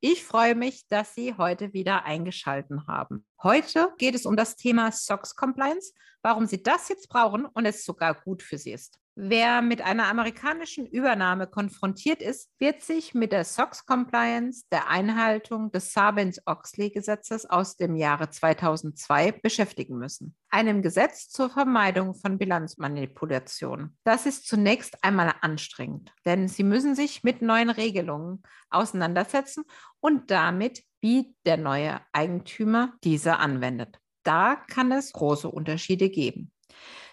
Ich freue mich, dass Sie heute wieder eingeschaltet haben. Heute geht es um das Thema SOX Compliance, warum Sie das jetzt brauchen und es sogar gut für Sie ist. Wer mit einer amerikanischen Übernahme konfrontiert ist, wird sich mit der SOX Compliance, der Einhaltung des Sarbanes-Oxley-Gesetzes aus dem Jahre 2002 beschäftigen müssen. Einem Gesetz zur Vermeidung von Bilanzmanipulation. Das ist zunächst einmal anstrengend, denn Sie müssen sich mit neuen Regelungen auseinandersetzen und damit, wie der neue Eigentümer diese anwendet. Da kann es große Unterschiede geben.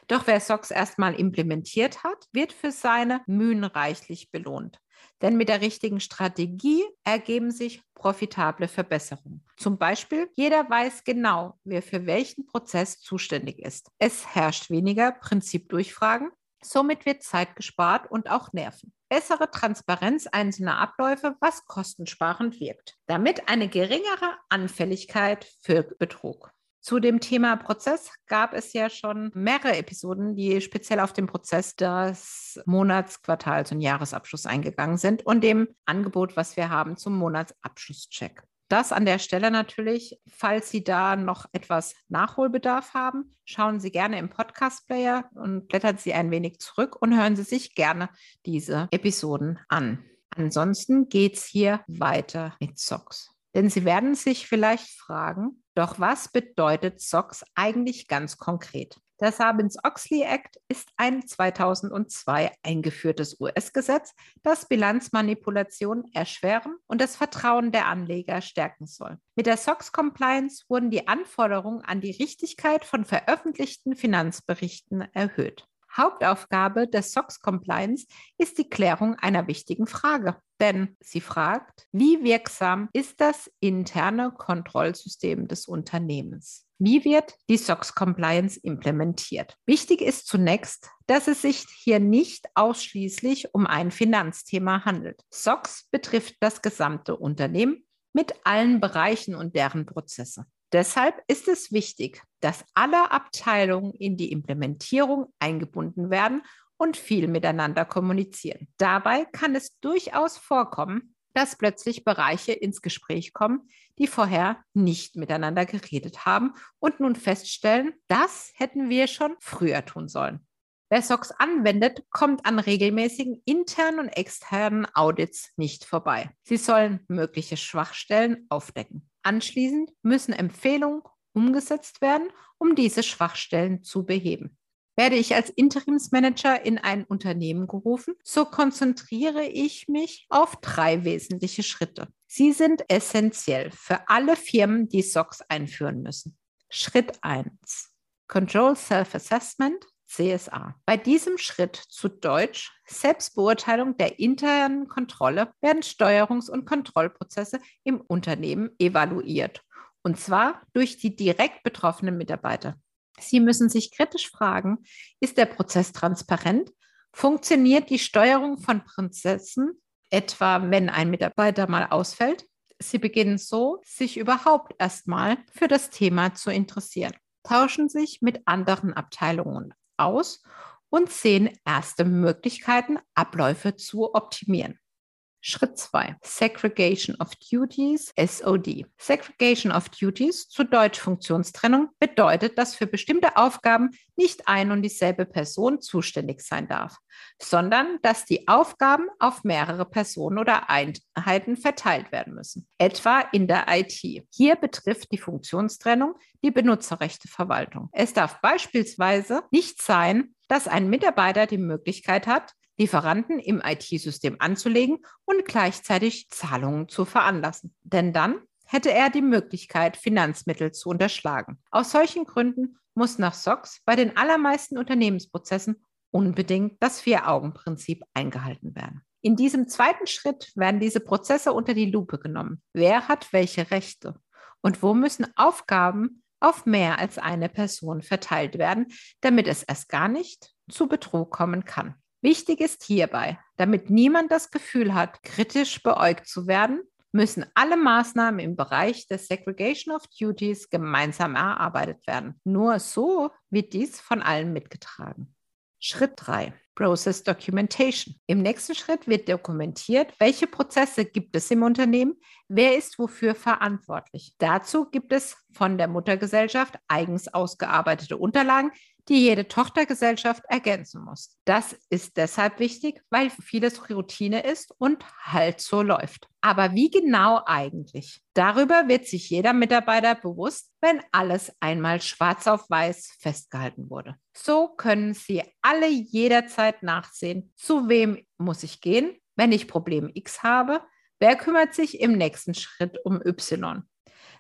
Doch wer SOX erstmal implementiert hat, wird für seine Mühen reichlich belohnt. Denn mit der richtigen Strategie ergeben sich profitable Verbesserungen. Zum Beispiel, jeder weiß genau, wer für welchen Prozess zuständig ist. Es herrscht weniger Prinzipdurchfragen, somit wird Zeit gespart und auch Nerven. Bessere Transparenz einzelner Abläufe, was kostensparend wirkt. Damit eine geringere Anfälligkeit für Betrug. Zu dem Thema Prozess gab es ja schon mehrere Episoden, die speziell auf den Prozess des Monats-, Quartals- und Jahresabschluss eingegangen sind und dem Angebot, was wir haben zum Monatsabschlusscheck. Das an der Stelle natürlich, falls Sie da noch etwas Nachholbedarf haben, schauen Sie gerne im Podcast-Player und blättern Sie ein wenig zurück und hören Sie sich gerne diese Episoden an. Ansonsten geht es hier weiter mit SOX. Denn Sie werden sich vielleicht fragen, doch was bedeutet SOX eigentlich ganz konkret? Der Sarbanes-Oxley Act ist ein 2002 eingeführtes US-Gesetz, das Bilanzmanipulation erschweren und das Vertrauen der Anleger stärken soll. Mit der SOX-Compliance wurden die Anforderungen an die Richtigkeit von veröffentlichten Finanzberichten erhöht. Hauptaufgabe des SOX Compliance ist die Klärung einer wichtigen Frage. Denn sie fragt, wie wirksam ist das interne Kontrollsystem des Unternehmens? Wie wird die SOX Compliance implementiert? Wichtig ist zunächst, dass es sich hier nicht ausschließlich um ein Finanzthema handelt. SOX betrifft das gesamte Unternehmen mit allen Bereichen und deren Prozesse. Deshalb ist es wichtig, dass alle Abteilungen in die Implementierung eingebunden werden und viel miteinander kommunizieren. Dabei kann es durchaus vorkommen, dass plötzlich Bereiche ins Gespräch kommen, die vorher nicht miteinander geredet haben und nun feststellen, das hätten wir schon früher tun sollen. Wer SOX anwendet, kommt an regelmäßigen internen und externen Audits nicht vorbei. Sie sollen mögliche Schwachstellen aufdecken. Anschließend müssen Empfehlungen umgesetzt werden, um diese Schwachstellen zu beheben. Werde ich als Interimsmanager in ein Unternehmen gerufen, so konzentriere ich mich auf drei wesentliche Schritte. Sie sind essentiell für alle Firmen, die SOX einführen müssen. Schritt 1. Control Self-Assessment, CSA. Bei diesem Schritt zu Deutsch Selbstbeurteilung der internen Kontrolle werden Steuerungs- und Kontrollprozesse im Unternehmen evaluiert. Und zwar durch die direkt betroffenen Mitarbeiter. Sie müssen sich kritisch fragen, ist der Prozess transparent? Funktioniert die Steuerung von Prozessen, etwa wenn ein Mitarbeiter mal ausfällt? Sie beginnen so, sich überhaupt erstmal für das Thema zu interessieren tauschen sich mit anderen Abteilungen aus und sehen erste Möglichkeiten, Abläufe zu optimieren. Schritt 2. Segregation of Duties, SOD. Segregation of Duties, zu Deutsch Funktionstrennung, bedeutet, dass für bestimmte Aufgaben nicht ein und dieselbe Person zuständig sein darf, sondern dass die Aufgaben auf mehrere Personen oder Einheiten verteilt werden müssen, etwa in der IT. Hier betrifft die Funktionstrennung die Benutzerrechteverwaltung. Es darf beispielsweise nicht sein, dass ein Mitarbeiter die Möglichkeit hat, Lieferanten im IT-System anzulegen und gleichzeitig Zahlungen zu veranlassen. Denn dann hätte er die Möglichkeit, Finanzmittel zu unterschlagen. Aus solchen Gründen muss nach SOX bei den allermeisten Unternehmensprozessen unbedingt das Vier-Augen-Prinzip eingehalten werden. In diesem zweiten Schritt werden diese Prozesse unter die Lupe genommen. Wer hat welche Rechte? Und wo müssen Aufgaben auf mehr als eine Person verteilt werden, damit es erst gar nicht zu Betrug kommen kann. Wichtig ist hierbei, damit niemand das Gefühl hat, kritisch beäugt zu werden, müssen alle Maßnahmen im Bereich des Segregation of Duties gemeinsam erarbeitet werden. Nur so wird dies von allen mitgetragen. Schritt 3. Process Documentation. Im nächsten Schritt wird dokumentiert, welche Prozesse gibt es im Unternehmen, wer ist wofür verantwortlich. Dazu gibt es von der Muttergesellschaft eigens ausgearbeitete Unterlagen, die jede Tochtergesellschaft ergänzen muss. Das ist deshalb wichtig, weil vieles Routine ist und halt so läuft. Aber wie genau eigentlich? Darüber wird sich jeder Mitarbeiter bewusst, wenn alles einmal schwarz auf weiß festgehalten wurde. So können Sie alle jederzeit nachsehen, zu wem muss ich gehen, wenn ich Problem X habe, wer kümmert sich im nächsten Schritt um Y.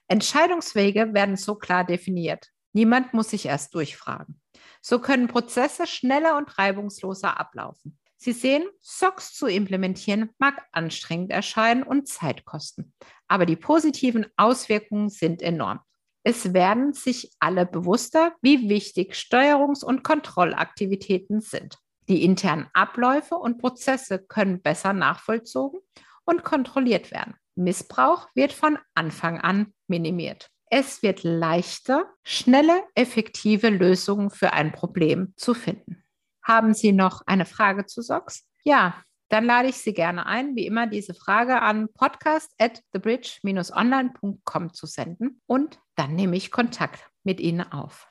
Entscheidungswege werden so klar definiert. Niemand muss sich erst durchfragen. So können Prozesse schneller und reibungsloser ablaufen. Sie sehen, SOX zu implementieren mag anstrengend erscheinen und Zeit kosten, aber die positiven Auswirkungen sind enorm. Es werden sich alle bewusster, wie wichtig Steuerungs- und Kontrollaktivitäten sind. Die internen Abläufe und Prozesse können besser nachvollzogen und kontrolliert werden. Missbrauch wird von Anfang an minimiert. Es wird leichter, schnelle, effektive Lösungen für ein Problem zu finden. Haben Sie noch eine Frage zu SOX? Ja, dann lade ich Sie gerne ein, wie immer diese Frage an podcast at thebridge-online.com zu senden und dann nehme ich Kontakt mit Ihnen auf.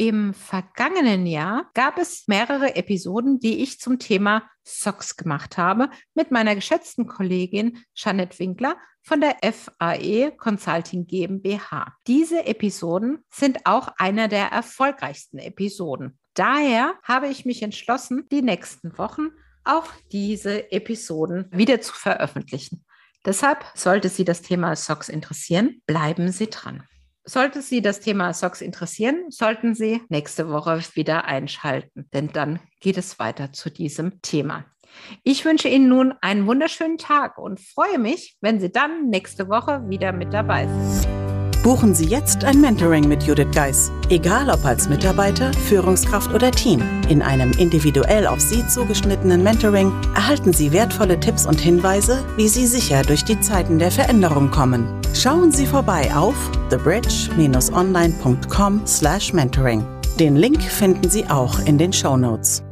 Im vergangenen Jahr gab es mehrere Episoden, die ich zum Thema SOX gemacht habe mit meiner geschätzten Kollegin Jeanette Winkler von der FAE Consulting GmbH. Diese Episoden sind auch einer der erfolgreichsten Episoden. Daher habe ich mich entschlossen, die nächsten Wochen auch diese Episoden wieder zu veröffentlichen. Deshalb sollte Sie das Thema SOX interessieren, bleiben Sie dran. Sollte Sie das Thema Socks interessieren, sollten Sie nächste Woche wieder einschalten, denn dann geht es weiter zu diesem Thema. Ich wünsche Ihnen nun einen wunderschönen Tag und freue mich, wenn Sie dann nächste Woche wieder mit dabei sind. Buchen Sie jetzt ein Mentoring mit Judith Geis. Egal ob als Mitarbeiter, Führungskraft oder Team. In einem individuell auf Sie zugeschnittenen Mentoring erhalten Sie wertvolle Tipps und Hinweise, wie Sie sicher durch die Zeiten der Veränderung kommen. Schauen Sie vorbei auf thebridge-online.com/mentoring. Den Link finden Sie auch in den Show Notes.